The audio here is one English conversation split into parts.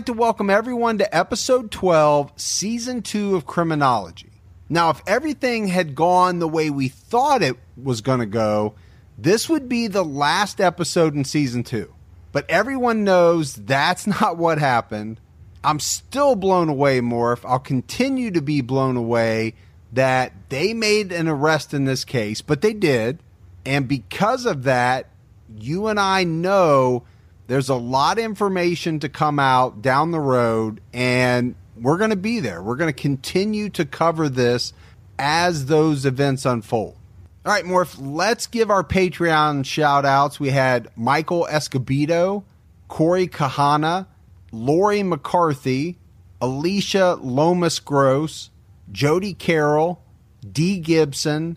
Like to welcome everyone to episode 12, season 2 of Criminology. Now, if everything had gone the way we thought it was going to go, this would be the last episode in season 2. But everyone knows that's not what happened. I'm still blown away, Morph. I'll continue to be blown away that they made an arrest in this case, but they did. And because of that, you and I know there's a lot of information to come out down the road, and we're going to be there. We're going to continue to cover this as those events unfold. All right, Morph, let's give our Patreon shout outs. We had Michael Escobedo, Corey Kahana, Lori McCarthy, Alicia Lomas Gross, Jody Carroll, D. Gibson,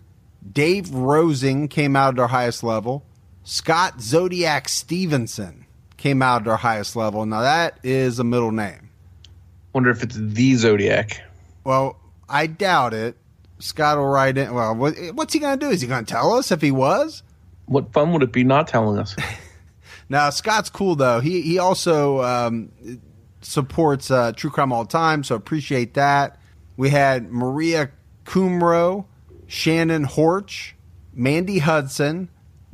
Dave Rosing came out at our highest level, Scott Zodiac Stevenson came out at our highest level. Now that is a middle name. Wonder if it's the Zodiac. Well, I doubt it. Scott will write in. Well, what's he going to do? Is he going to tell us if he was? What fun would it be not telling us? now Scott's cool though. He he also um, supports uh, true crime all the time, so appreciate that. We had Maria Kumro, Shannon Horch, Mandy Hudson,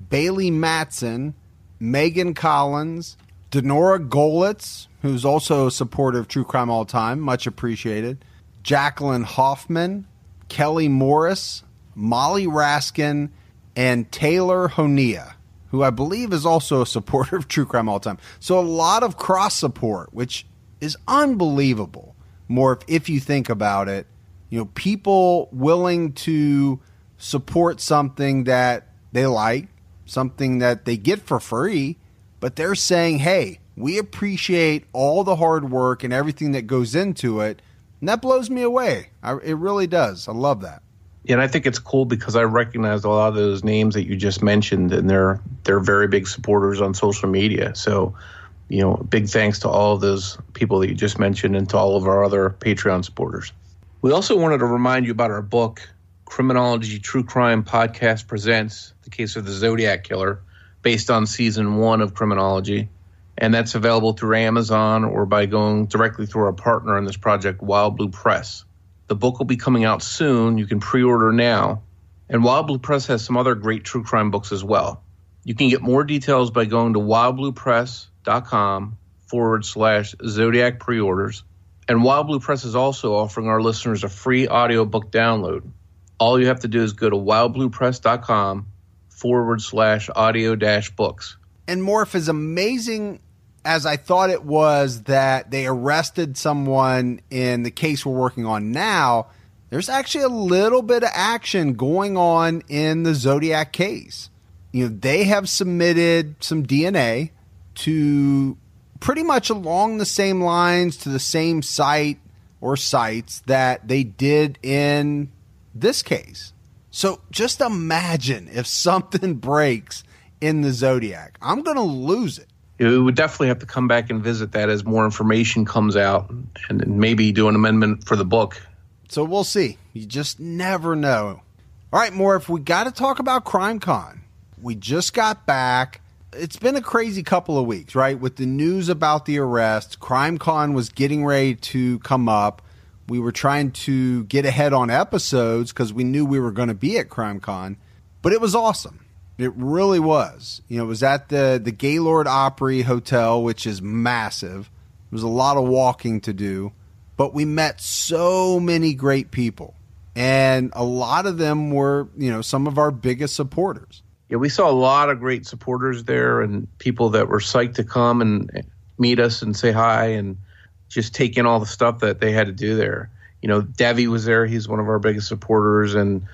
Bailey Matson, Megan Collins, Denora Golitz, who's also a supporter of True Crime All Time, much appreciated. Jacqueline Hoffman, Kelly Morris, Molly Raskin, and Taylor Honia, who I believe is also a supporter of True Crime All Time. So a lot of cross support, which is unbelievable. Morph, if you think about it, you know, people willing to support something that they like, something that they get for free, but they're saying, hey, we appreciate all the hard work and everything that goes into it. And that blows me away. I, it really does. I love that. Yeah, and I think it's cool because I recognize a lot of those names that you just mentioned, and they're they're very big supporters on social media. So, you know, big thanks to all of those people that you just mentioned, and to all of our other Patreon supporters. We also wanted to remind you about our book, Criminology True Crime Podcast Presents The Case of the Zodiac Killer, based on season one of Criminology. And that's available through Amazon or by going directly through our partner in this project, Wild Blue Press. The book will be coming out soon. You can pre order now. And Wild Blue Press has some other great true crime books as well. You can get more details by going to wildbluepress.com forward slash Zodiac pre orders. And Wild Blue Press is also offering our listeners a free audiobook download. All you have to do is go to wildbluepress.com forward slash audio dash books. And Morph, as amazing as I thought it was that they arrested someone in the case we're working on now, there's actually a little bit of action going on in the Zodiac case. You know, they have submitted some DNA to pretty much along the same lines to the same site or sites that they did in this case. So just imagine if something breaks in the Zodiac. I'm going to lose it. We would definitely have to come back and visit that as more information comes out and maybe do an amendment for the book. So we'll see. You just never know. All right, Morph we got to talk about Crime Con. We just got back. It's been a crazy couple of weeks, right? With the news about the arrest, Crime Con was getting ready to come up we were trying to get ahead on episodes because we knew we were going to be at CrimeCon. But it was awesome. It really was. You know, it was at the the Gaylord Opry Hotel, which is massive. It was a lot of walking to do, but we met so many great people. And a lot of them were, you know, some of our biggest supporters. Yeah, we saw a lot of great supporters there and people that were psyched to come and meet us and say hi and just take in all the stuff that they had to do there. You know, Devi was there. He's one of our biggest supporters. And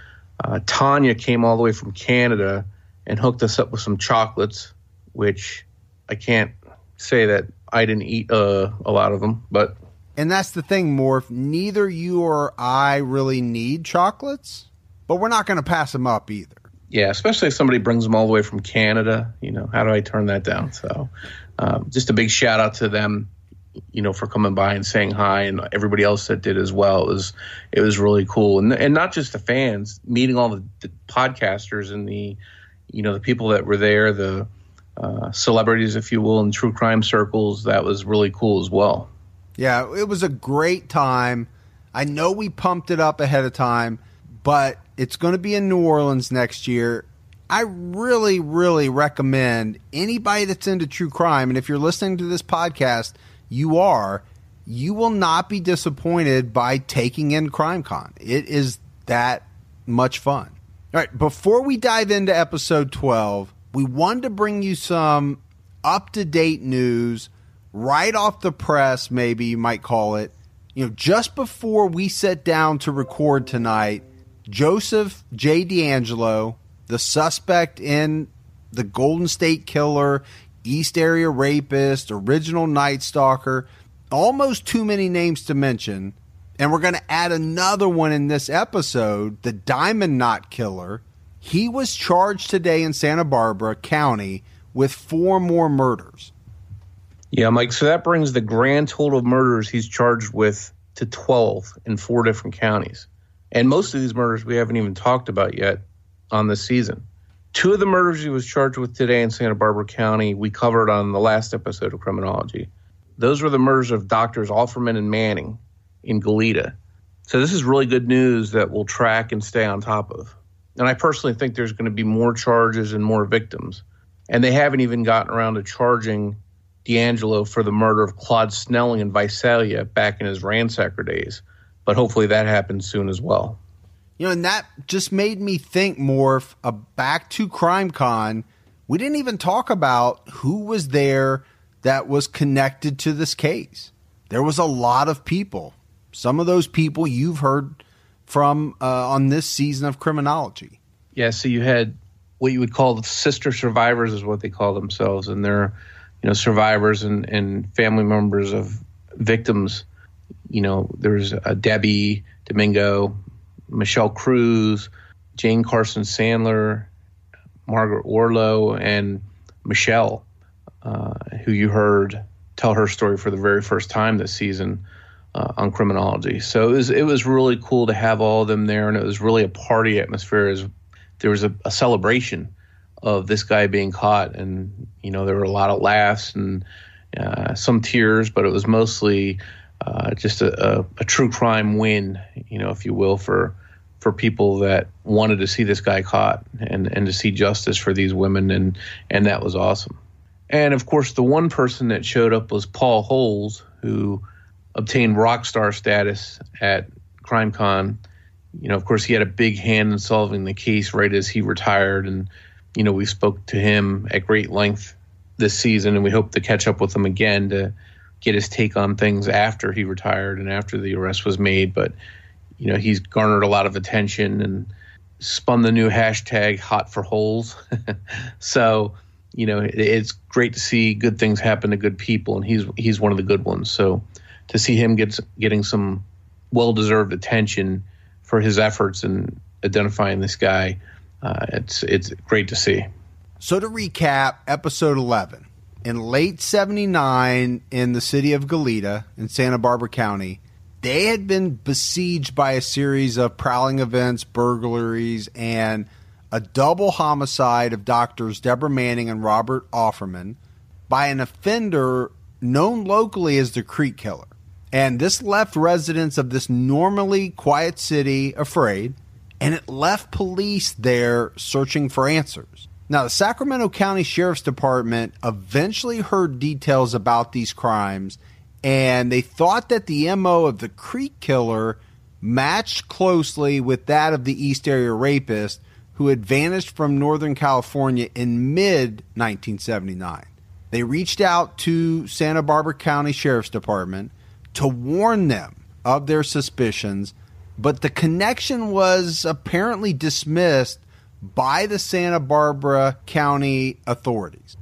uh, Tanya came all the way from Canada and hooked us up with some chocolates, which I can't say that I didn't eat uh, a lot of them, but. And that's the thing, Morph. Neither you or I really need chocolates, but we're not going to pass them up either. Yeah, especially if somebody brings them all the way from Canada. You know, how do I turn that down? So, um, just a big shout out to them you know, for coming by and saying hi, and everybody else that did as well. It was it was really cool, and and not just the fans, meeting all the, the podcasters and the you know the people that were there, the uh, celebrities, if you will, in true crime circles. That was really cool as well. Yeah, it was a great time. I know we pumped it up ahead of time, but it's going to be in New Orleans next year. I really, really recommend anybody that's into true crime, and if you're listening to this podcast you are, you will not be disappointed by taking in CrimeCon. It is that much fun. All right, before we dive into episode 12, we wanted to bring you some up to date news right off the press, maybe you might call it. You know, just before we sit down to record tonight, Joseph J. DeAngelo, the suspect in the Golden State Killer East Area Rapist, Original Night Stalker, almost too many names to mention. And we're going to add another one in this episode, the Diamond Knot Killer. He was charged today in Santa Barbara County with four more murders. Yeah, Mike. So that brings the grand total of murders he's charged with to 12 in four different counties. And most of these murders we haven't even talked about yet on this season. Two of the murders he was charged with today in Santa Barbara County, we covered on the last episode of Criminology. Those were the murders of doctors Offerman and Manning in Goleta. So this is really good news that we'll track and stay on top of. And I personally think there's going to be more charges and more victims. And they haven't even gotten around to charging DeAngelo for the murder of Claude Snelling in Visalia back in his ransacker days. But hopefully that happens soon as well. You know, and that just made me think more uh, back to CrimeCon. We didn't even talk about who was there that was connected to this case. There was a lot of people. Some of those people you've heard from uh, on this season of Criminology. Yeah, so you had what you would call the sister survivors, is what they call themselves, and they're you know survivors and, and family members of victims. You know, there's a Debbie Domingo, Michelle Cruz, Jane Carson Sandler, Margaret Wardlow, and Michelle, uh, who you heard tell her story for the very first time this season uh, on criminology. So it was it was really cool to have all of them there, and it was really a party atmosphere. As there was a, a celebration of this guy being caught, and you know there were a lot of laughs and uh, some tears, but it was mostly uh, just a, a, a, true crime win, you know, if you will, for for people that wanted to see this guy caught and and to see justice for these women, and and that was awesome. And of course, the one person that showed up was Paul Holes, who obtained rock star status at CrimeCon. You know, of course, he had a big hand in solving the case right as he retired, and you know, we spoke to him at great length this season, and we hope to catch up with him again to get his take on things after he retired and after the arrest was made. But you know, he's garnered a lot of attention and spun the new hashtag "Hot for Holes." so you know, it's great to see good things happen to good people, and he's he's one of the good ones. So to see him get getting some well deserved attention for his efforts in identifying this guy, uh, it's it's great to see. So to recap, episode eleven in late 79 in the city of Goleta in Santa Barbara County, they had been besieged by a series of prowling events, burglaries, and a double homicide of doctors Deborah Manning and Robert Offerman by an offender known locally as the Creek Killer. And this left residents of this normally quiet city afraid. and it left police there searching for answers. Now, the Sacramento County Sheriff's Department eventually heard details about these crimes, and they thought that the MO of the Creek killer matched closely with that of the East Area rapist who had vanished from Northern California in mid 1979. They reached out to Santa Barbara County Sheriff's Department to warn them of their suspicions, but the connection was apparently dismissed by the Santa Barbara County authorities.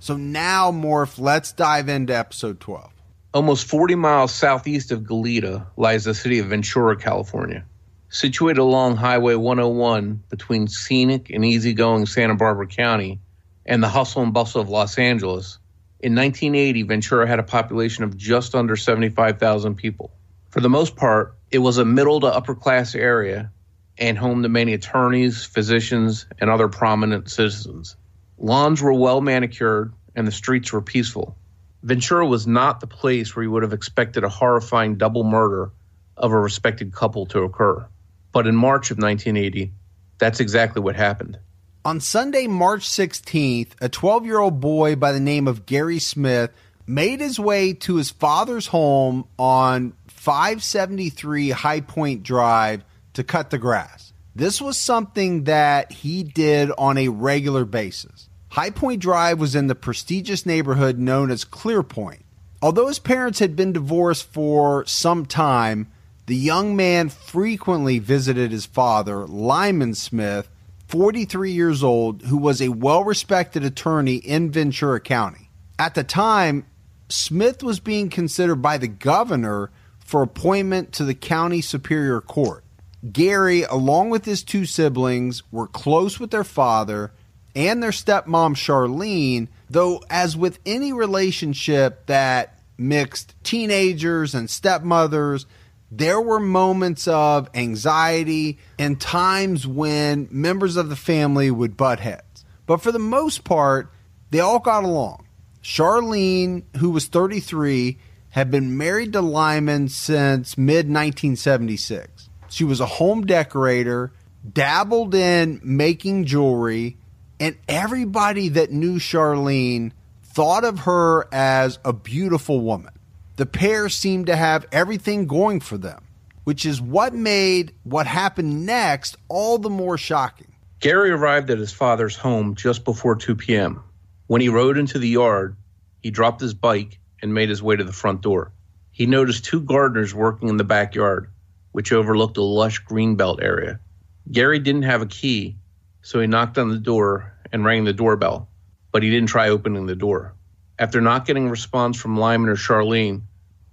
So now, Morph, let's dive into episode 12. Almost 40 miles southeast of Goleta lies the city of Ventura, California. Situated along Highway 101 between scenic and easygoing Santa Barbara County and the hustle and bustle of Los Angeles, in 1980, Ventura had a population of just under 75,000 people. For the most part, it was a middle to upper class area and home to many attorneys, physicians, and other prominent citizens. Lawns were well manicured and the streets were peaceful. Ventura was not the place where you would have expected a horrifying double murder of a respected couple to occur. But in March of 1980, that's exactly what happened. On Sunday, March 16th, a 12 year old boy by the name of Gary Smith made his way to his father's home on 573 High Point Drive to cut the grass. This was something that he did on a regular basis. High Point Drive was in the prestigious neighborhood known as Clearpoint. Although his parents had been divorced for some time, the young man frequently visited his father, Lyman Smith, 43 years old, who was a well respected attorney in Ventura County. At the time, Smith was being considered by the governor for appointment to the county superior court. Gary, along with his two siblings, were close with their father and their stepmom, Charlene, though, as with any relationship that mixed teenagers and stepmothers, there were moments of anxiety and times when members of the family would butt heads. But for the most part, they all got along. Charlene, who was 33, had been married to Lyman since mid 1976. She was a home decorator, dabbled in making jewelry, and everybody that knew Charlene thought of her as a beautiful woman. The pair seemed to have everything going for them, which is what made what happened next all the more shocking. Gary arrived at his father's home just before 2 p.m. When he rode into the yard, he dropped his bike and made his way to the front door. He noticed two gardeners working in the backyard which overlooked a lush greenbelt area. Gary didn't have a key, so he knocked on the door and rang the doorbell, but he didn't try opening the door. After not getting a response from Lyman or Charlene,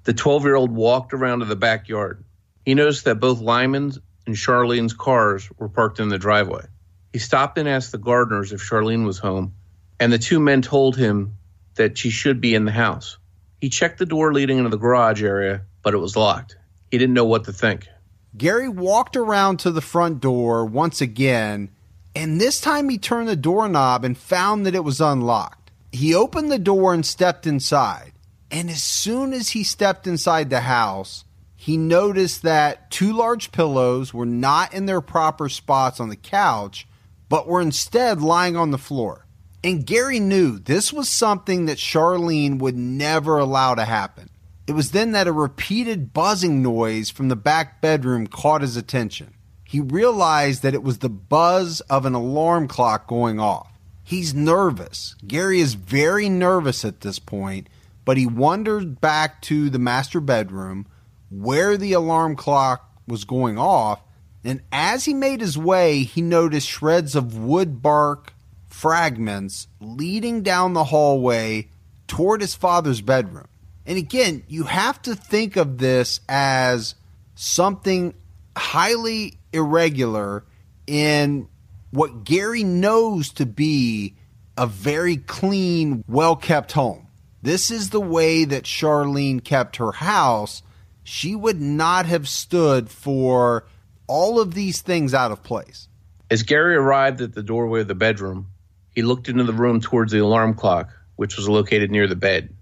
the 12 year old walked around to the backyard. He noticed that both Lyman's and Charlene's cars were parked in the driveway. He stopped and asked the gardeners if Charlene was home, and the two men told him that she should be in the house. He checked the door leading into the garage area, but it was locked. He didn't know what to think. Gary walked around to the front door once again, and this time he turned the doorknob and found that it was unlocked. He opened the door and stepped inside. And as soon as he stepped inside the house, he noticed that two large pillows were not in their proper spots on the couch, but were instead lying on the floor. And Gary knew this was something that Charlene would never allow to happen. It was then that a repeated buzzing noise from the back bedroom caught his attention. He realized that it was the buzz of an alarm clock going off. He's nervous. Gary is very nervous at this point, but he wandered back to the master bedroom where the alarm clock was going off, and as he made his way, he noticed shreds of wood bark fragments leading down the hallway toward his father's bedroom. And again, you have to think of this as something highly irregular in what Gary knows to be a very clean, well kept home. This is the way that Charlene kept her house. She would not have stood for all of these things out of place. As Gary arrived at the doorway of the bedroom, he looked into the room towards the alarm clock, which was located near the bed.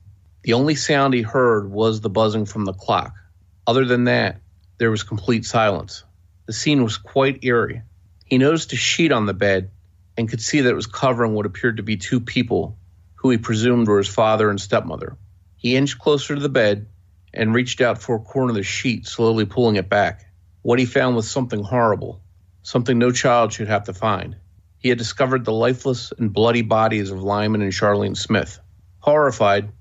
The only sound he heard was the buzzing from the clock. Other than that, there was complete silence. The scene was quite eerie. He noticed a sheet on the bed and could see that it was covering what appeared to be two people who he presumed were his father and stepmother. He inched closer to the bed and reached out for a corner of the sheet, slowly pulling it back. What he found was something horrible, something no child should have to find. He had discovered the lifeless and bloody bodies of Lyman and Charlene Smith. Horrified,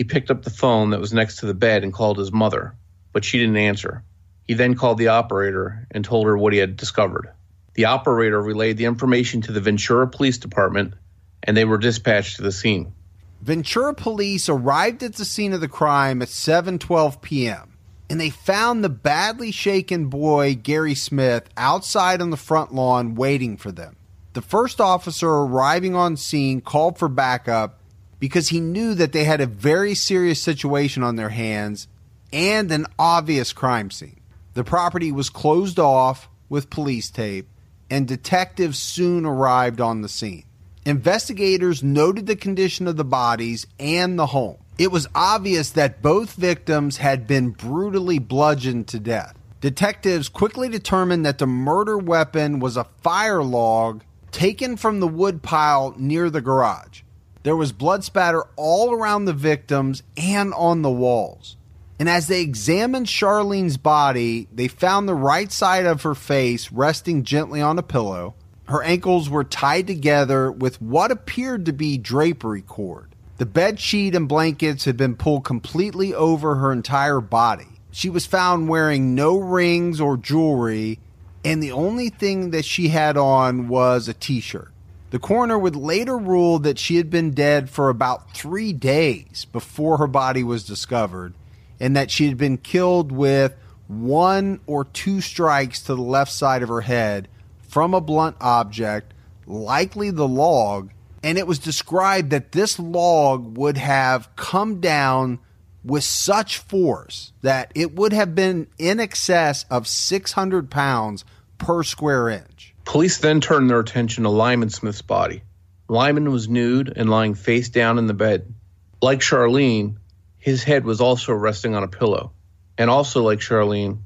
he picked up the phone that was next to the bed and called his mother, but she didn't answer. He then called the operator and told her what he had discovered. The operator relayed the information to the Ventura Police Department, and they were dispatched to the scene. Ventura police arrived at the scene of the crime at 7:12 p.m. and they found the badly shaken boy Gary Smith outside on the front lawn waiting for them. The first officer arriving on scene called for backup because he knew that they had a very serious situation on their hands and an obvious crime scene. The property was closed off with police tape and detectives soon arrived on the scene. Investigators noted the condition of the bodies and the home. It was obvious that both victims had been brutally bludgeoned to death. Detectives quickly determined that the murder weapon was a fire log taken from the wood pile near the garage. There was blood spatter all around the victims and on the walls. And as they examined Charlene's body, they found the right side of her face resting gently on a pillow. Her ankles were tied together with what appeared to be drapery cord. The bed sheet and blankets had been pulled completely over her entire body. She was found wearing no rings or jewelry, and the only thing that she had on was a t shirt. The coroner would later rule that she had been dead for about three days before her body was discovered, and that she had been killed with one or two strikes to the left side of her head from a blunt object, likely the log, and it was described that this log would have come down with such force that it would have been in excess of 600 pounds per square inch. Police then turned their attention to Lyman Smith's body. Lyman was nude and lying face down in the bed. Like Charlene, his head was also resting on a pillow. And also like Charlene,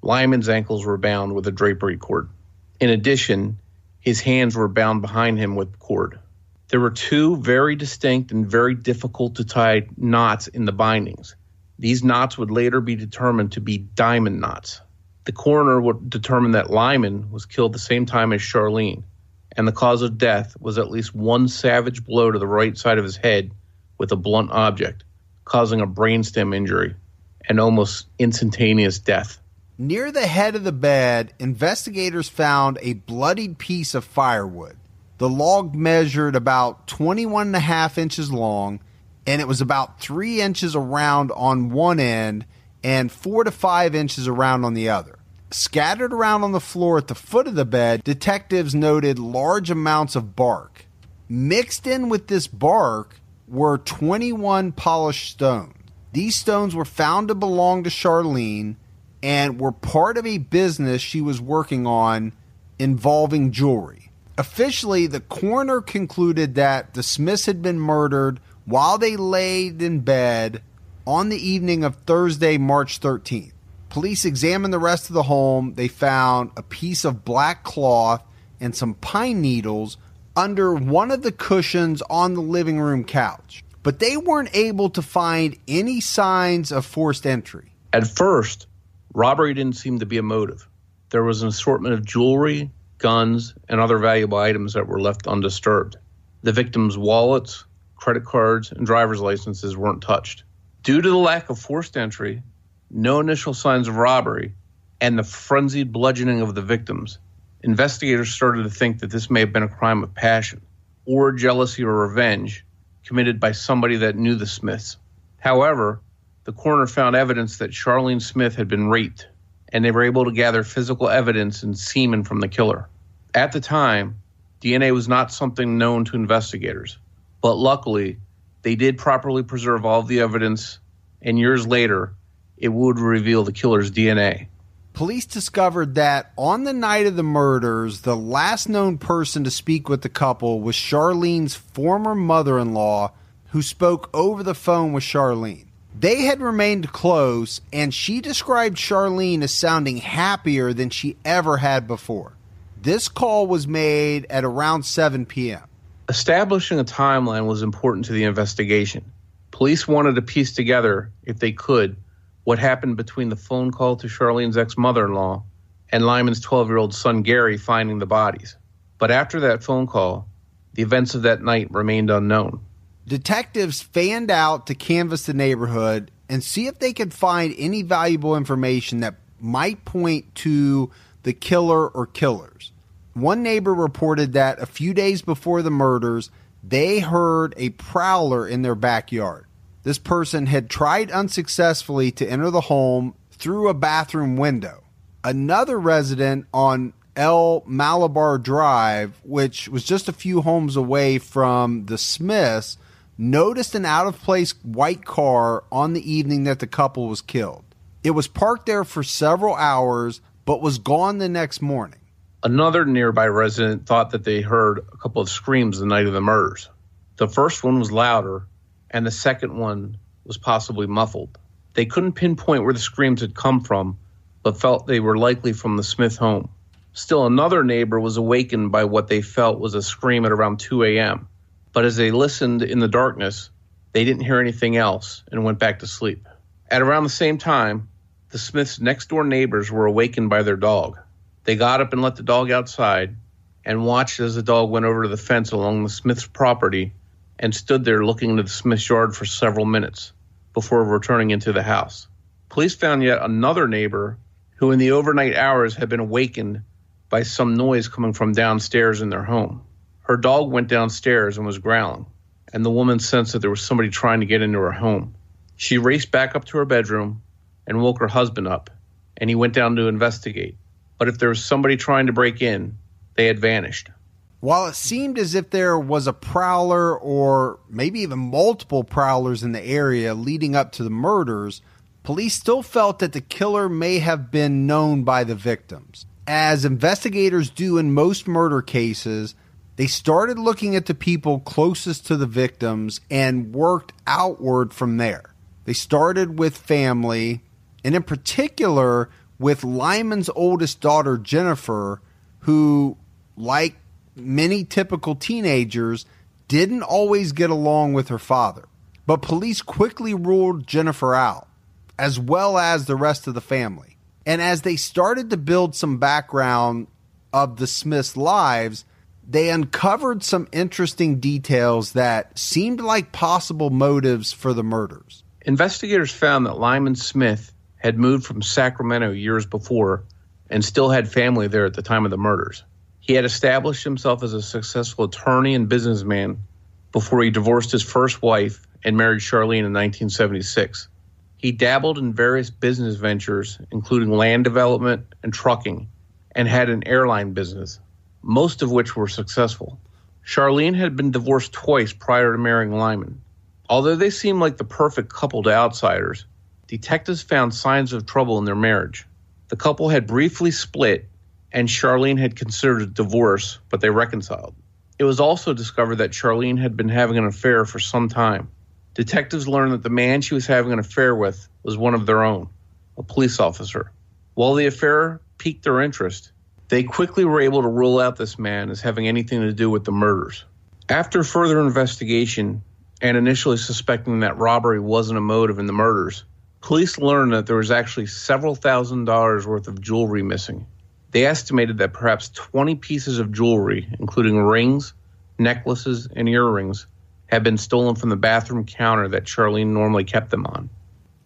Lyman's ankles were bound with a drapery cord. In addition, his hands were bound behind him with cord. There were two very distinct and very difficult to tie knots in the bindings. These knots would later be determined to be diamond knots. The coroner would determine that Lyman was killed the same time as Charlene, and the cause of death was at least one savage blow to the right side of his head with a blunt object, causing a brainstem injury and almost instantaneous death. Near the head of the bed, investigators found a bloodied piece of firewood. The log measured about 21 and a half inches long, and it was about three inches around on one end and four to five inches around on the other. Scattered around on the floor at the foot of the bed, detectives noted large amounts of bark. Mixed in with this bark were 21 polished stones. These stones were found to belong to Charlene and were part of a business she was working on involving jewelry. Officially, the coroner concluded that the Smiths had been murdered while they laid in bed on the evening of Thursday, March 13th. Police examined the rest of the home. They found a piece of black cloth and some pine needles under one of the cushions on the living room couch. But they weren't able to find any signs of forced entry. At first, Robbery didn't seem to be a motive. There was an assortment of jewelry, guns, and other valuable items that were left undisturbed. The victims' wallets, credit cards, and driver's licenses weren't touched. Due to the lack of forced entry, no initial signs of robbery, and the frenzied bludgeoning of the victims, investigators started to think that this may have been a crime of passion or jealousy or revenge committed by somebody that knew the Smiths. However, the coroner found evidence that Charlene Smith had been raped, and they were able to gather physical evidence and semen from the killer. At the time, DNA was not something known to investigators, but luckily, they did properly preserve all the evidence, and years later, it would reveal the killer's DNA. Police discovered that on the night of the murders, the last known person to speak with the couple was Charlene's former mother in law, who spoke over the phone with Charlene. They had remained close, and she described Charlene as sounding happier than she ever had before. This call was made at around 7 p.m. Establishing a timeline was important to the investigation. Police wanted to piece together, if they could, what happened between the phone call to Charlene's ex mother in law and Lyman's 12 year old son Gary finding the bodies. But after that phone call, the events of that night remained unknown. Detectives fanned out to canvass the neighborhood and see if they could find any valuable information that might point to the killer or killers. One neighbor reported that a few days before the murders, they heard a prowler in their backyard. This person had tried unsuccessfully to enter the home through a bathroom window. Another resident on El Malabar Drive, which was just a few homes away from the Smiths, noticed an out of place white car on the evening that the couple was killed. It was parked there for several hours, but was gone the next morning. Another nearby resident thought that they heard a couple of screams the night of the murders. The first one was louder, and the second one was possibly muffled. They couldn't pinpoint where the screams had come from, but felt they were likely from the Smith home. Still, another neighbor was awakened by what they felt was a scream at around 2 a.m. But as they listened in the darkness, they didn't hear anything else and went back to sleep. At around the same time, the Smiths' next door neighbors were awakened by their dog. They got up and let the dog outside and watched as the dog went over to the fence along the Smiths' property and stood there looking into the Smiths' yard for several minutes before returning into the house. Police found yet another neighbor who, in the overnight hours, had been awakened by some noise coming from downstairs in their home. Her dog went downstairs and was growling, and the woman sensed that there was somebody trying to get into her home. She raced back up to her bedroom and woke her husband up, and he went down to investigate. But if there was somebody trying to break in, they had vanished. While it seemed as if there was a prowler or maybe even multiple prowlers in the area leading up to the murders, police still felt that the killer may have been known by the victims. As investigators do in most murder cases, they started looking at the people closest to the victims and worked outward from there. They started with family, and in particular with Lyman's oldest daughter, Jennifer, who, like many typical teenagers, didn't always get along with her father. But police quickly ruled Jennifer out, as well as the rest of the family. And as they started to build some background of the Smiths' lives, they uncovered some interesting details that seemed like possible motives for the murders. Investigators found that Lyman Smith had moved from Sacramento years before and still had family there at the time of the murders. He had established himself as a successful attorney and businessman before he divorced his first wife and married Charlene in 1976. He dabbled in various business ventures, including land development and trucking, and had an airline business, most of which were successful. Charlene had been divorced twice prior to marrying Lyman. Although they seemed like the perfect couple to outsiders, detectives found signs of trouble in their marriage. The couple had briefly split and Charlene had considered a divorce, but they reconciled. It was also discovered that Charlene had been having an affair for some time. Detectives learned that the man she was having an affair with was one of their own, a police officer. While the affair piqued their interest, they quickly were able to rule out this man as having anything to do with the murders. After further investigation and initially suspecting that robbery wasn't a motive in the murders, police learned that there was actually several thousand dollars worth of jewelry missing. They estimated that perhaps 20 pieces of jewelry, including rings, necklaces, and earrings, had been stolen from the bathroom counter that Charlene normally kept them on.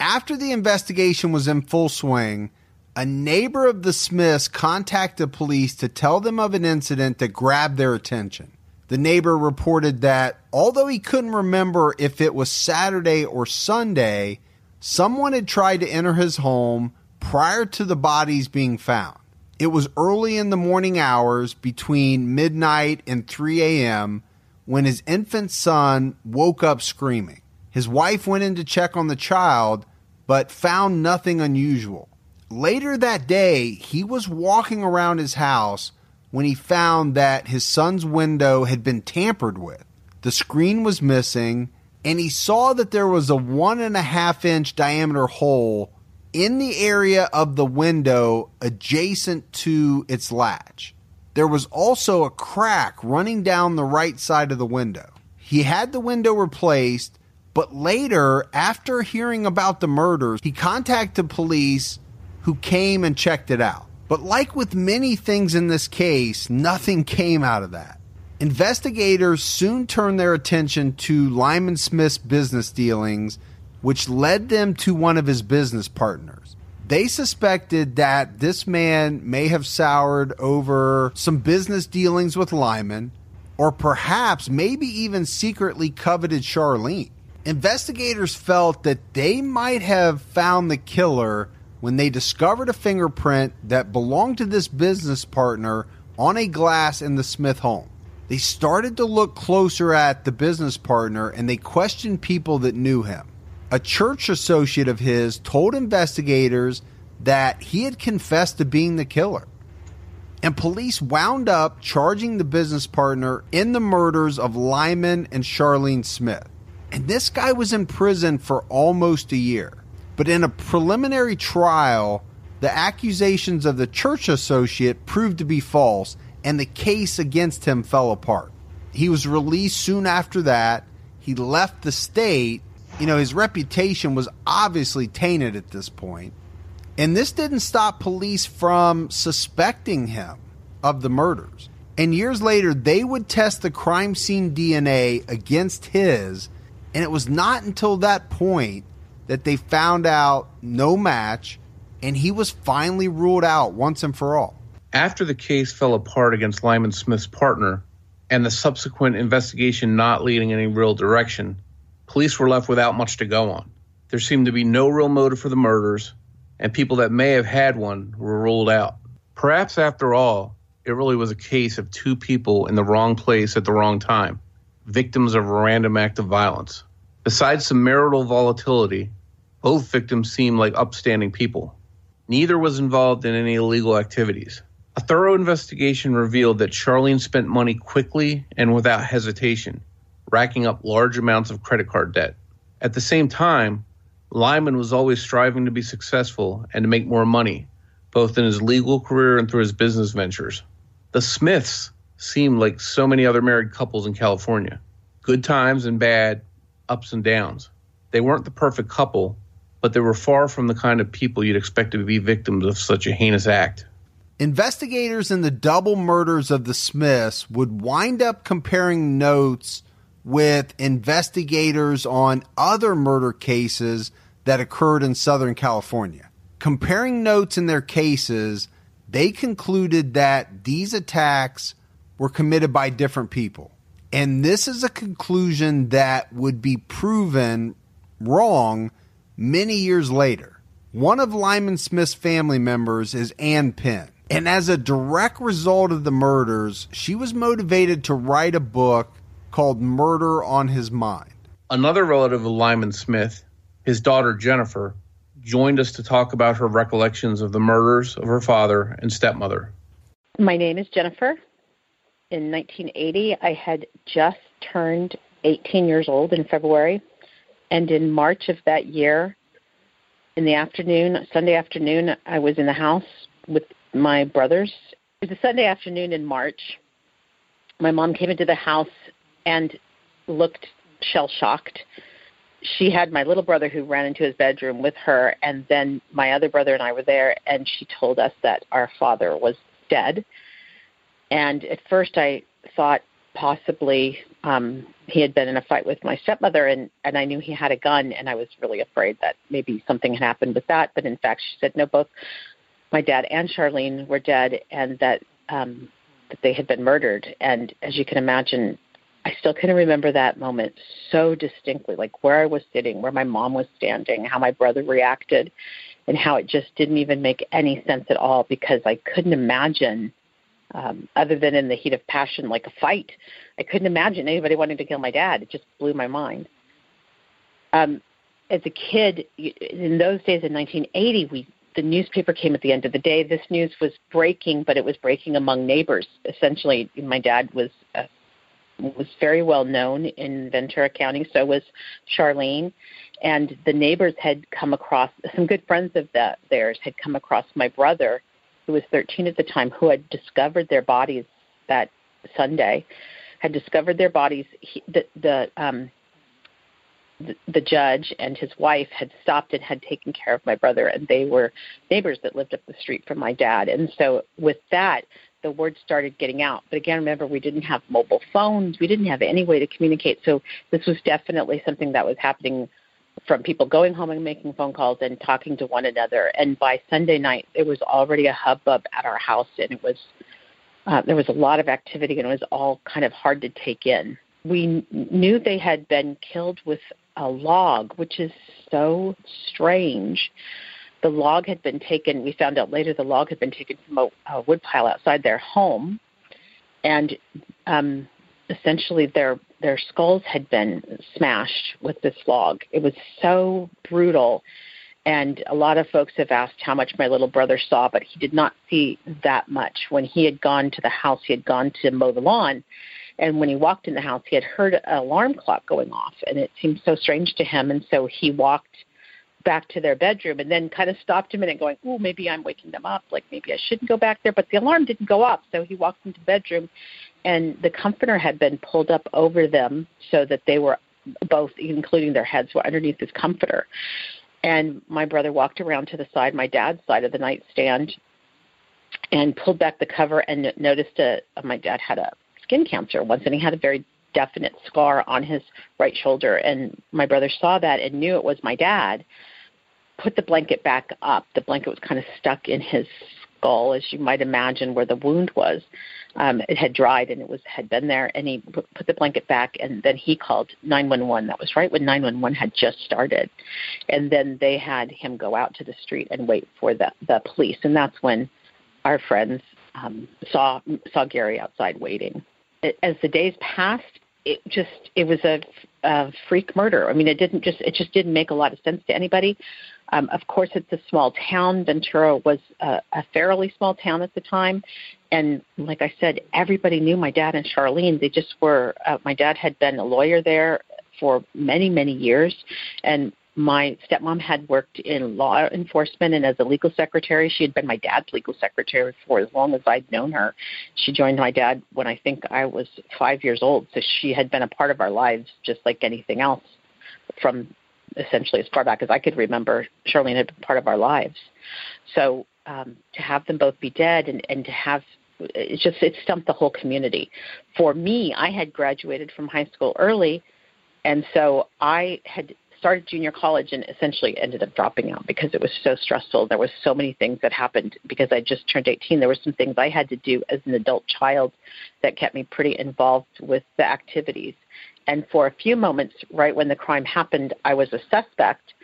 After the investigation was in full swing, a neighbor of the Smiths contacted police to tell them of an incident that grabbed their attention. The neighbor reported that although he couldn't remember if it was Saturday or Sunday, someone had tried to enter his home prior to the bodies being found. It was early in the morning hours between midnight and 3 a.m. when his infant son woke up screaming. His wife went in to check on the child, but found nothing unusual. Later that day, he was walking around his house when he found that his son's window had been tampered with. The screen was missing, and he saw that there was a one and a half inch diameter hole in the area of the window adjacent to its latch. There was also a crack running down the right side of the window. He had the window replaced, but later, after hearing about the murders, he contacted police who came and checked it out. But like with many things in this case, nothing came out of that. Investigators soon turned their attention to Lyman Smith's business dealings, which led them to one of his business partners. They suspected that this man may have soured over some business dealings with Lyman, or perhaps maybe even secretly coveted Charlene. Investigators felt that they might have found the killer when they discovered a fingerprint that belonged to this business partner on a glass in the Smith home. They started to look closer at the business partner and they questioned people that knew him. A church associate of his told investigators that he had confessed to being the killer. And police wound up charging the business partner in the murders of Lyman and Charlene Smith. And this guy was in prison for almost a year. But in a preliminary trial, the accusations of the church associate proved to be false, and the case against him fell apart. He was released soon after that. He left the state. You know, his reputation was obviously tainted at this point. And this didn't stop police from suspecting him of the murders. And years later, they would test the crime scene DNA against his. And it was not until that point that they found out no match, and he was finally ruled out once and for all. After the case fell apart against Lyman Smith's partner and the subsequent investigation not leading any real direction, police were left without much to go on. There seemed to be no real motive for the murders, and people that may have had one were ruled out. Perhaps after all, it really was a case of two people in the wrong place at the wrong time, victims of a random act of violence. Besides some marital volatility, both victims seemed like upstanding people. Neither was involved in any illegal activities. A thorough investigation revealed that Charlene spent money quickly and without hesitation, racking up large amounts of credit card debt. At the same time, Lyman was always striving to be successful and to make more money, both in his legal career and through his business ventures. The Smiths seemed like so many other married couples in California good times and bad, ups and downs. They weren't the perfect couple, but they were far from the kind of people you'd expect to be victims of such a heinous act. Investigators in the double murders of the Smiths would wind up comparing notes with investigators on other murder cases that occurred in Southern California. Comparing notes in their cases, they concluded that these attacks were committed by different people. And this is a conclusion that would be proven wrong many years later. One of Lyman Smith's family members is Ann Penn. And as a direct result of the murders, she was motivated to write a book called Murder on His Mind. Another relative of Lyman Smith, his daughter Jennifer, joined us to talk about her recollections of the murders of her father and stepmother. My name is Jennifer in 1980. I had just turned 18 years old in February, and in March of that year, in the afternoon, Sunday afternoon, I was in the house with my brothers. It was a Sunday afternoon in March. My mom came into the house and looked shell shocked. She had my little brother who ran into his bedroom with her, and then my other brother and I were there, and she told us that our father was dead and at first, I thought possibly um, he had been in a fight with my stepmother, and and I knew he had a gun, and I was really afraid that maybe something had happened with that. But in fact, she said no, both my dad and Charlene were dead, and that um, that they had been murdered. And as you can imagine, I still can remember that moment so distinctly, like where I was sitting, where my mom was standing, how my brother reacted, and how it just didn't even make any sense at all because I couldn't imagine um, other than in the heat of passion, like a fight. I couldn't imagine anybody wanting to kill my dad. It just blew my mind. Um, as a kid, in those days in 1980, we the newspaper came at the end of the day. This news was breaking, but it was breaking among neighbors. Essentially, my dad was uh, was very well known in Ventura County. So was Charlene, and the neighbors had come across some good friends of the, theirs had come across my brother, who was 13 at the time, who had discovered their bodies that Sunday, had discovered their bodies. He, the the um, the, judge and his wife had stopped and had taken care of my brother, and they were neighbors that lived up the street from my dad. And so, with that, the word started getting out. But again, remember, we didn't have mobile phones, we didn't have any way to communicate. So, this was definitely something that was happening from people going home and making phone calls and talking to one another. And by Sunday night, it was already a hubbub at our house, and it was uh, there was a lot of activity, and it was all kind of hard to take in. We knew they had been killed with a log, which is so strange. The log had been taken, we found out later the log had been taken from a, a woodpile outside their home, and um, essentially their their skulls had been smashed with this log. It was so brutal. And a lot of folks have asked how much my little brother saw, but he did not see that much. When he had gone to the house, he had gone to mow the lawn, and when he walked in the house, he had heard an alarm clock going off, and it seemed so strange to him. And so he walked back to their bedroom and then kind of stopped a minute, going, "Oh, maybe I'm waking them up. Like maybe I shouldn't go back there." But the alarm didn't go off, so he walked into the bedroom, and the comforter had been pulled up over them so that they were both, including their heads, were underneath this comforter. And my brother walked around to the side, my dad's side of the nightstand, and pulled back the cover and noticed a, my dad had a skin cancer once, and he had a very definite scar on his right shoulder. And my brother saw that and knew it was my dad. Put the blanket back up. The blanket was kind of stuck in his skull, as you might imagine, where the wound was. Um, it had dried and it was had been there. And he put the blanket back, and then he called 911. That was right when 911 had just started, and then they had him go out to the street and wait for the the police. And that's when our friends um, saw saw Gary outside waiting as the days passed, it just it was a, a freak murder. I mean, it didn't just it just didn't make a lot of sense to anybody. Um, of course, it's a small town. Ventura was a, a fairly small town at the time, and like I said, everybody knew my dad and Charlene. They just were. Uh, my dad had been a lawyer there for many many years, and my stepmom had worked in law enforcement and as a legal secretary. She had been my dad's legal secretary for as long as I'd known her. She joined my dad when I think I was five years old, so she had been a part of our lives just like anything else from essentially as far back as I could remember. Charlene had been part of our lives. So um, to have them both be dead and, and to have it just it stumped the whole community. For me, I had graduated from high school early, and so I had started junior college and essentially ended up dropping out because it was so stressful. There was so many things that happened because I just turned 18. There were some things I had to do as an adult child that kept me pretty involved with the activities. And for a few moments, right when the crime happened, I was a suspect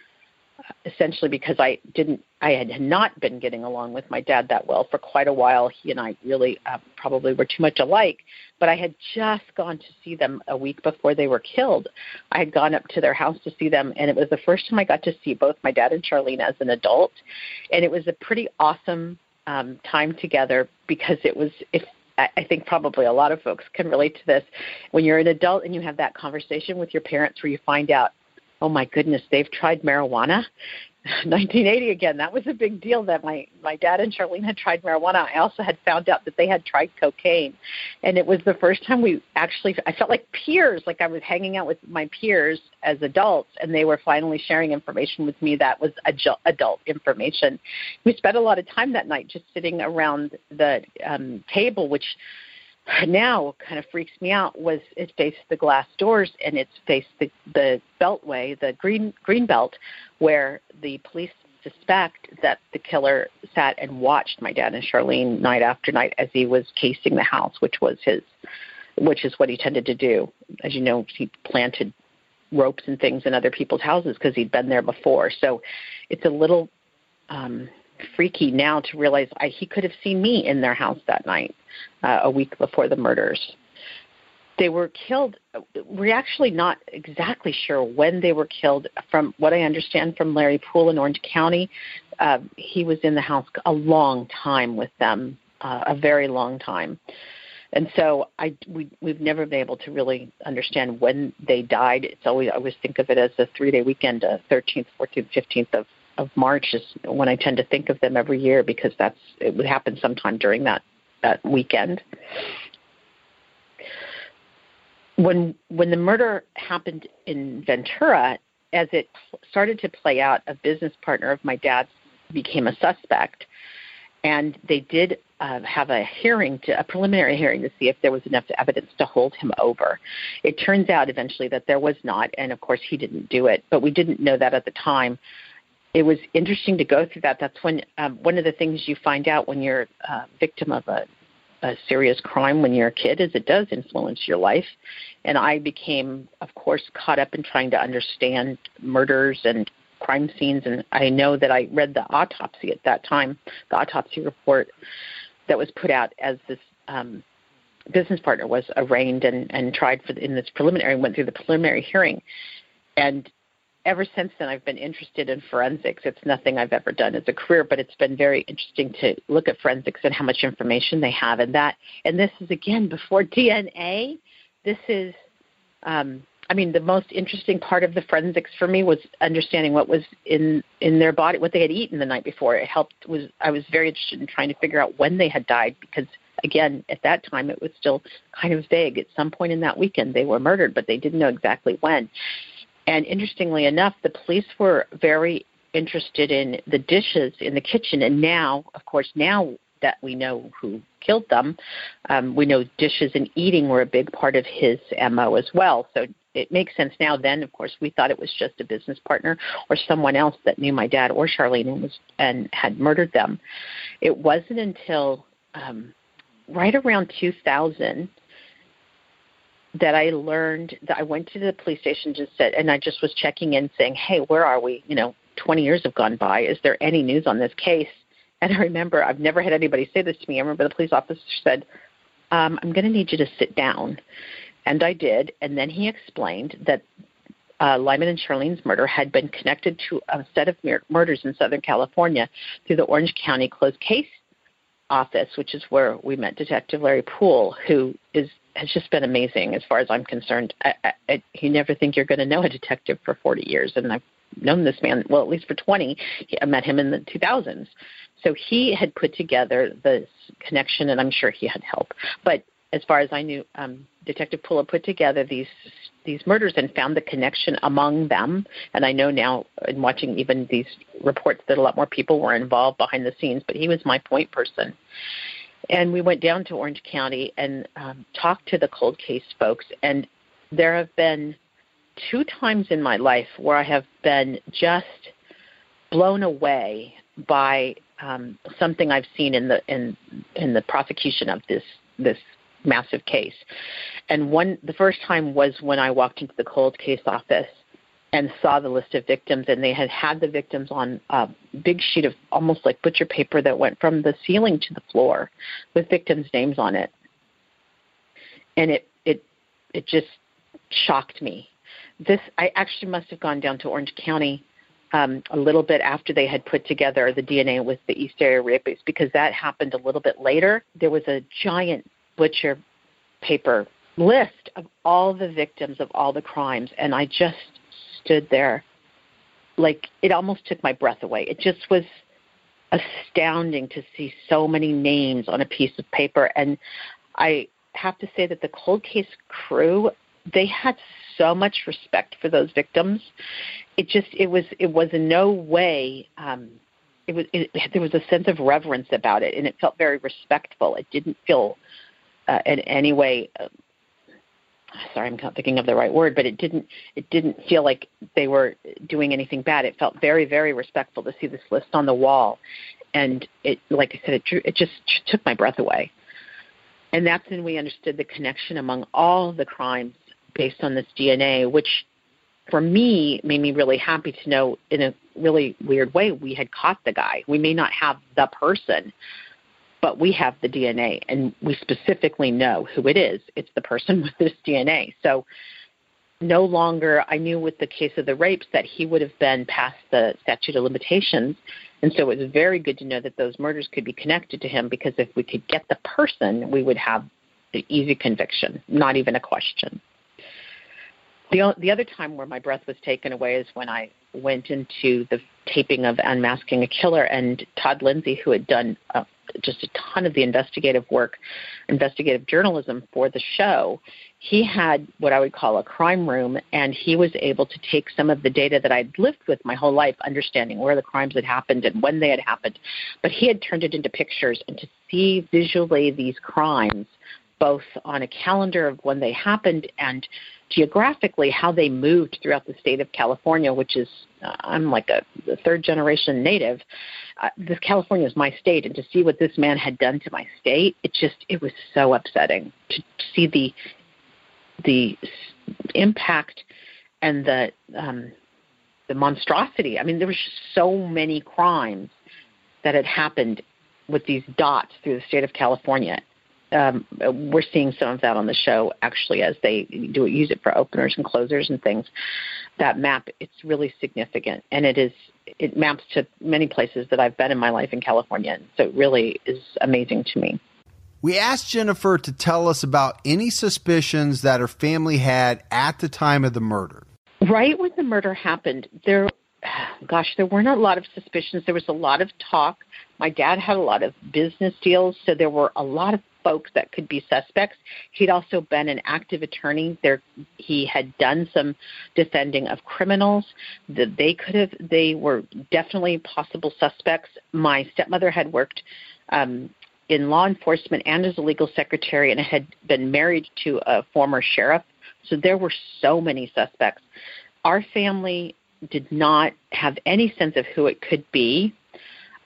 essentially because I didn't, I had not been getting along with my dad that well for quite a while. He and I really uh, probably were too much alike, but I had just gone to see them a week before they were killed. I had gone up to their house to see them, and it was the first time I got to see both my dad and Charlene as an adult, and it was a pretty awesome um, time together because it was I think probably a lot of folks can relate to this. When you're an adult and you have that conversation with your parents where you find out oh my goodness, they've tried marijuana. 1980 again. That was a big deal that my my dad and Charlene had tried marijuana. I also had found out that they had tried cocaine, and it was the first time we actually. I felt like peers, like I was hanging out with my peers as adults, and they were finally sharing information with me that was adult information. We spent a lot of time that night just sitting around the um, table, which now kind of freaks me out was it faced the glass doors and it's faced the the beltway, the green green belt, where the police suspect that the killer sat and watched my dad and Charlene night after night as he was casing the house, which was his which is what he tended to do. As you know, he planted ropes and things in other people's houses because he'd been there before. So it's a little um freaky now to realize I, he could have seen me in their house that night, uh, a week before the murders. They were killed. We're actually not exactly sure when they were killed. From what I understand from Larry Pool in Orange County, uh, he was in the house a long time with them, uh, a very long time. And so I we we've never been able to really understand when they died. It's always I always think of it as a three day weekend, 13th, 14th, 15th of of March is when I tend to think of them every year because that's it would happen sometime during that that weekend. When when the murder happened in Ventura, as it started to play out, a business partner of my dad's became a suspect, and they did uh, have a hearing, to, a preliminary hearing, to see if there was enough evidence to hold him over. It turns out eventually that there was not, and of course he didn't do it, but we didn't know that at the time. It was interesting to go through that. That's when um, one of the things you find out when you're a uh, victim of a a serious crime when you're a kid is it does influence your life. And i became of course caught up in trying to understand murders and crime scenes. And i know that i read the autopsy at that time the autopsy report that was put out as this um, business partner was arraigned and, and tried for the, in this preliminary went through the preliminary hearing, and ever since then I've been interested in forensics. It's nothing I've ever done as a career, but it's been very interesting to look at forensics and how much information they have, and that and this is again before DNA. This is um, I mean, the most interesting part of the forensics for me was understanding what was in in their body, what they had eaten the night before. It helped. Was I was very interested in trying to figure out when they had died because, again, at that time it was still kind of vague. At some point in that weekend, they were murdered, but they didn't know exactly when. And interestingly enough, the police were very interested in the dishes in the kitchen, and now, of course, now that we know who killed them. Um, we know dishes and eating were a big part of his MO as well. So it makes sense now. Then, of course, we thought it was just a business partner or someone else that knew my dad or Charlene and was and had murdered them. It wasn't until um, right around 2000 that I learned that I went to the police station just said, and I just was checking in, saying, "Hey, where are we? You know, 20 years have gone by. Is there any news on this case?" And I remember I've never had anybody say this to me. I remember the police officer said, um, "I'm going to need you to sit down." And I did. And then he explained that uh, Lyman and Charlene's murder had been connected to a set of mur- murders in Southern California through the Orange County closed case office, which is where we met Detective Larry Pool, who is has just been amazing as far as I'm concerned. I, I, I, you never think you're going to know a detective for 40 years, and I've known this man well at least for 20. I met him in the 2000s, so he had put together this connection, and I'm sure he had help. But as far as I knew, um, Detective Pool put together these these murders and found the connection among them. And I know now, in watching even these reports, that a lot more people were involved behind the scenes. But he was my point person. And we went down to Orange County and um, talked to the cold case folks. And there have been two times in my life where I have been just blown away by um, something I've seen in the in in the prosecution of this this massive case. And one, the first time was when I walked into the cold case office and saw the list of victims, and they had had the victims on a big sheet of almost like butcher paper that went from the ceiling to the floor with victims' names on it. And it it it just shocked me. This I actually must have gone down to Orange County um, a little bit after they had put together the DNA with the East Area Rapists because that happened a little bit later. There was a giant butcher paper list of all the victims of all the crimes, and I just stood there like it almost took my breath away. It just was astounding to see so many names on a piece of paper, and I have to say that the cold case crew they had so much respect for those victims. It just it was it was in no way um, it was it, there was a sense of reverence about it, and it felt very respectful. It didn't feel uh, in any way. Uh, sorry, I'm not thinking of the right word, but it didn't it didn't feel like they were doing anything bad. It felt very very respectful to see this list on the wall, and it like I said, it drew, it just took my breath away. And that's when we understood the connection among all the crimes based on this DNA, which for me made me really happy to know in a really weird way we had caught the guy. We may not have the person, but we have the DNA and we specifically know who it is. It's the person with this DNA. So no longer, I knew with the case of the rapes that he would have been past the statute of limitations. And so it was very good to know that those murders could be connected to him because if we could get the person, we would have the easy conviction, not even a question. The, the other time where my breath was taken away is when I went into the taping of Unmasking a Killer, and Todd Lindsay, who had done uh, just a ton of the investigative work, investigative journalism for the show, he had what I would call a crime room, and he was able to take some of the data that I'd lived with my whole life, understanding where the crimes had happened and when they had happened, but he had turned it into pictures and to see visually these crimes both on a calendar of when they happened and geographically how they moved throughout the state of California, which is uh, I'm like a, a third generation native. Uh, this California is my state, and to see what this man had done to my state, it just it was so upsetting to, see the the impact and the um, the monstrosity. I mean, there was just so many crimes that had happened with these dots through the state of California, um, we're seeing some of that on the show actually as they do use it for openers and closers and things. That map it's really significant and it is it maps to many places that I've been in my life in California. So it really is amazing to me. We asked Jennifer to tell us about any suspicions that her family had at the time of the murder. Right when the murder happened, there gosh, there weren't a lot of suspicions. There was a lot of talk. My dad had a lot of business deals, so there were a lot of folks that could be suspects. He'd also been an active attorney. There, he had done some defending of criminals. That they could have, they were definitely possible suspects. My stepmother had worked um, in law enforcement and as a legal secretary, and had been married to a former sheriff. So there were so many suspects. Our family did not have any sense of who it could be.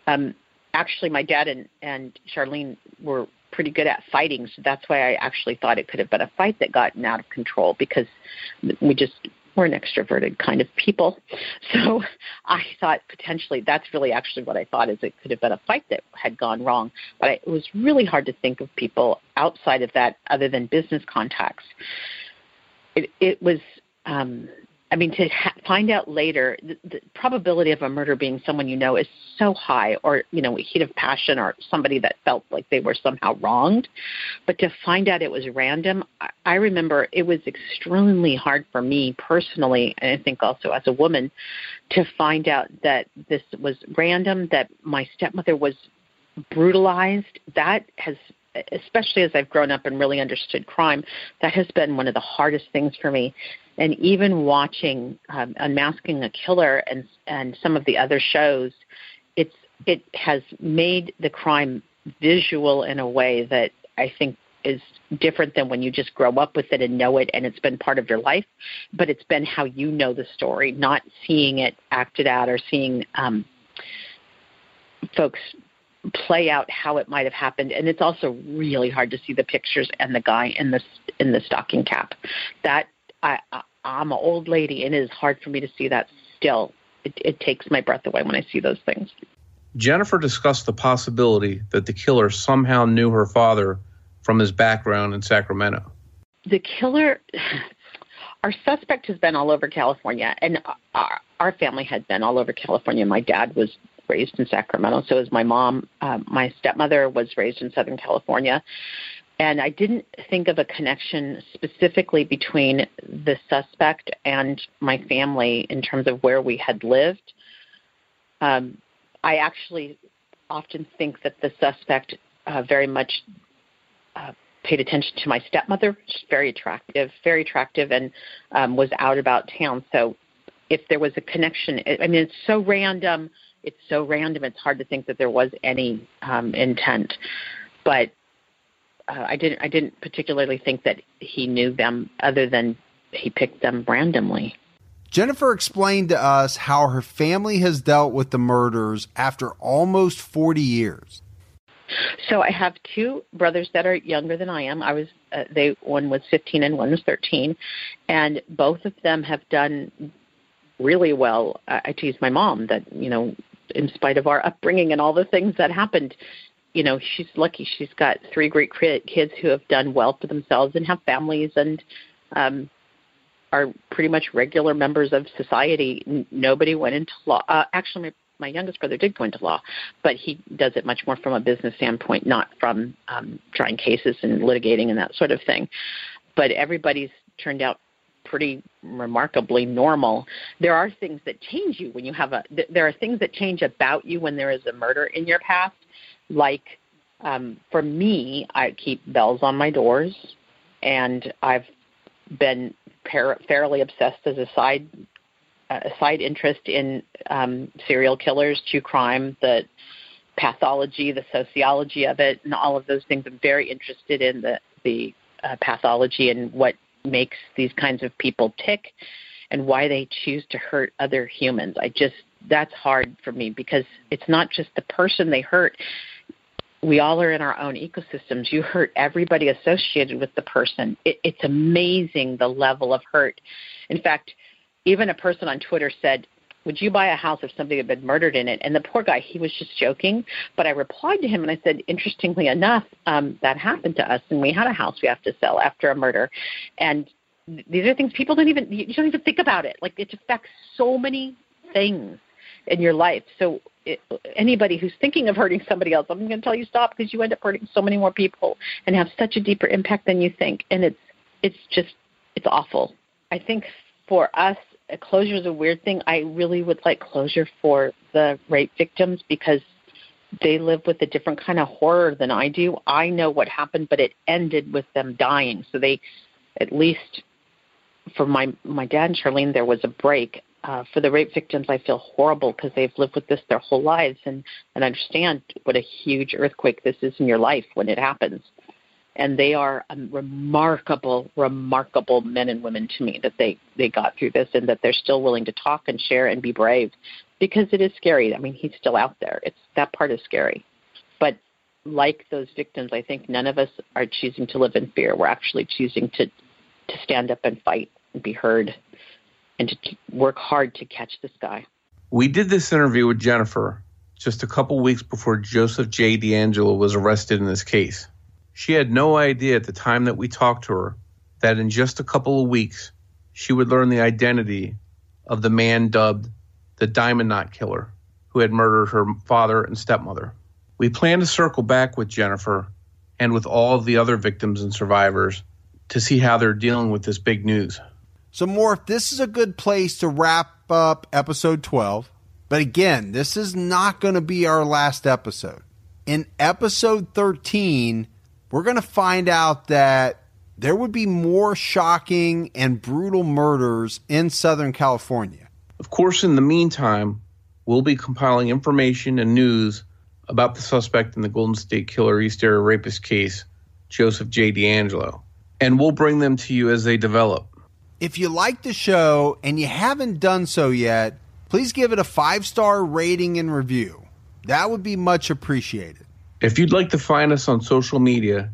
Um, actually, my dad and, and Charlene were pretty good at fighting, so that's why I actually thought it could have been a fight that gotten out of control because we just we're an extroverted kind of people. So I thought potentially that's really actually what I thought is it could have been a fight that had gone wrong. But I, it was really hard to think of people outside of that other than business contacts. It, it was um, I mean, to ha- find out later, the, the probability of a murder being someone you know is so high, or you know, a heat of passion, or somebody that felt like they were somehow wronged. But to find out it was random, I, I remember it was extremely hard for me personally, and I think also as a woman, to find out that this was random, that my stepmother was brutalized. That has especially as I've grown up and really understood crime, that has been one of the hardest things for me and even watching um, Unmasking a Killer and and some of the other shows, it's it has made the crime visual in a way that I think is different than when you just grow up with it and know it and it's been part of your life, but it's been how you know the story, not seeing it acted out or seeing um, folks play out how it might have happened. And it's also really hard to see the pictures and the guy in the in the stocking cap. That I, I I'm an old lady, and it is hard for me to see that still. It, it takes my breath away when I see those things. Jennifer discussed the possibility that the killer somehow knew her father from his background in Sacramento. The killer, our suspect has been all over California, and our, our family had been all over California. My dad was raised in Sacramento, so was my mom. Uh, my stepmother was raised in Southern California and I didn't think of a connection specifically between the suspect and my family in terms of where we had lived. Um, I actually often think that the suspect uh, very much uh, paid attention to my stepmother. She's very attractive, very attractive, and um, was out about town. So, if there was a connection, I mean, it's so random. It's so random. It's hard to think that there was any um, intent. But uh, I didn't I didn't particularly think that he knew them other than he picked them randomly. Jennifer explained to us how her family has dealt with the murders after almost 40 years. So I have two brothers that are younger than I am. I was uh, they one was 15 and one was 13, and both of them have done really well. I, I tease my mom that you know, in spite of our upbringing and all the things that happened, you know she's lucky she's got three great kids who have done well for themselves and have families and um are pretty much regular members of society nobody went into law uh, actually my my youngest brother did go into law, but he does it much more from a business standpoint, not from um, trying cases and litigating and that sort of thing. But everybody's turned out pretty remarkably normal. There are things that change you when you have a. There are things that change about you when there is a murder in your past. Like um, for me, I keep bells on my doors, and I've been par- fairly obsessed as a side a side interest in um, serial killers, true crime, the pathology, the sociology of it, and all of those things. I'm very interested in the the uh, pathology and what makes these kinds of people tick and why they choose to hurt other humans. I just that's hard for me because it's not just the person they hurt. We all are in our own ecosystems. You hurt everybody associated with the person. It, it's amazing the level of hurt. In fact, even a person on Twitter said, would you buy a house if somebody had been murdered in it? And the poor guy, he was just joking. But I replied to him and I said, interestingly enough, um, that happened to us, and we had a house we have to sell after a murder. And these are things people don't even you don't even think about it. Like it affects so many things in your life. So it, anybody who's thinking of hurting somebody else, I'm going to tell you stop because you end up hurting so many more people and have such a deeper impact than you think. And it's it's just it's awful. I think for us closure is a weird thing. I really would like closure for the rape victims because they live with a different kind of horror than I do. I know what happened, but it ended with them dying. So they, at least for my my dad and Charlene, there was a break. Uh, for the rape victims, I feel horrible because they've lived with this their whole lives and and understand what a huge earthquake this is in your life when it happens and they are um, remarkable, remarkable men and women to me that they they got through this and that they're still willing to talk and share and be brave because it is scary. I mean, he's still out there. It's that part is scary, but like those victims, I think none of us are choosing to live in fear. We're actually choosing to to stand up and fight and be heard and to work hard to catch this guy. We did this interview with Jennifer just a couple weeks before Joseph J. DeAngelo was arrested in this case. She had no idea at the time that we talked to her that in just a couple of weeks she would learn the identity of the man dubbed the Diamond Knot Killer, who had murdered her father and stepmother. We plan to circle back with Jennifer and with all of the other victims and survivors to see how they're dealing with this big news. So, Morph, this is a good place to wrap up episode 12. But again, this is not going to be our last episode. In episode 13, we're going to find out that there would be more shocking and brutal murders in Southern California. Of course, in the meantime, we'll be compiling information and news about the suspect in the Golden State Killer East Area Rapist case, Joseph J. DeAngelo, and we'll bring them to you as they develop. If you like the show and you haven't done so yet, please give it a five star rating and review. That would be much appreciated. If you'd like to find us on social media,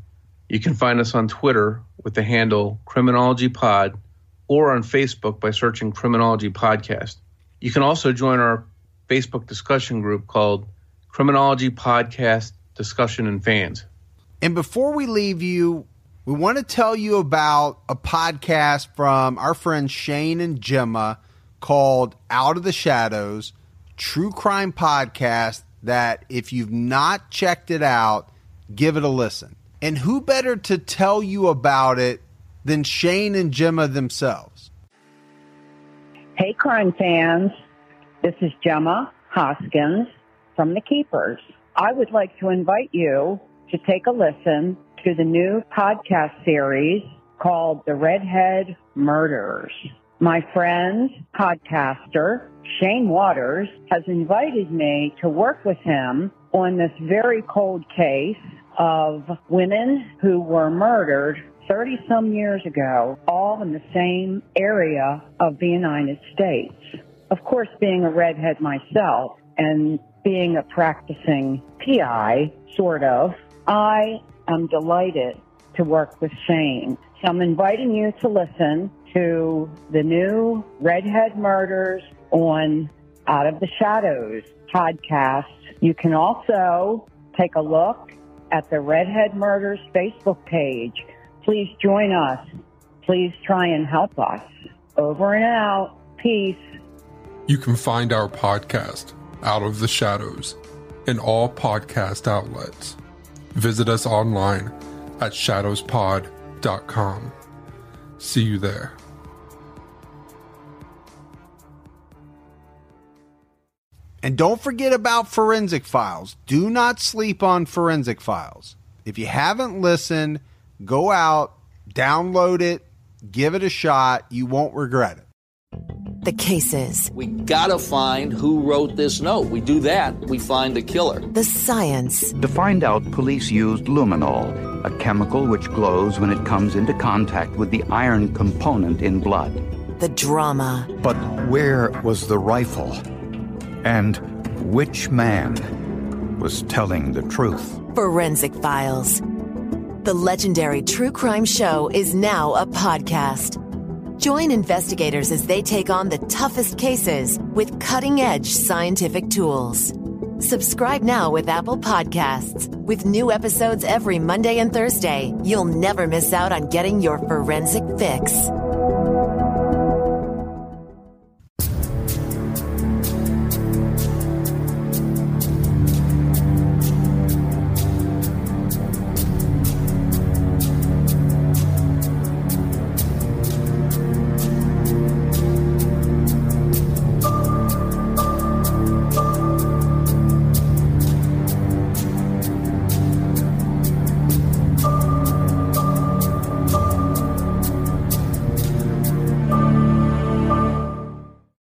you can find us on Twitter with the handle Criminology Pod or on Facebook by searching Criminology Podcast. You can also join our Facebook discussion group called Criminology Podcast Discussion and Fans. And before we leave you, we want to tell you about a podcast from our friends Shane and Gemma called Out of the Shadows, true crime podcast that if you've not checked it out, give it a listen. And who better to tell you about it than Shane and Gemma themselves? Hey, crime fans. This is Gemma Hoskins from The Keepers. I would like to invite you to take a listen to the new podcast series called The Redhead Murders. My friend, podcaster, Shane Waters, has invited me to work with him on this very cold case of women who were murdered 30 some years ago, all in the same area of the United States. Of course, being a redhead myself and being a practicing PI, sort of, I am delighted to work with Shane. So I'm inviting you to listen to the new Redhead Murders on Out of the Shadows podcast. You can also take a look at the Redhead Murders Facebook page. Please join us. Please try and help us. Over and out. Peace. You can find our podcast Out of the Shadows in all podcast outlets. Visit us online at shadowspod.com. See you there. And don't forget about Forensic Files. Do not sleep on Forensic Files. If you haven't listened, go out, download it, give it a shot. You won't regret it. The cases, We gotta find who wrote this note. We do that, we find the killer. the science, To find out, police used luminol, a chemical which glows when it comes into contact with the iron component in blood. the drama. But where was the rifle? And which man was telling the truth? Forensic Files. The legendary true crime show is now a podcast. Join investigators as they take on the toughest cases with cutting edge scientific tools. Subscribe now with Apple Podcasts. With new episodes every Monday and Thursday, you'll never miss out on getting your forensic fix.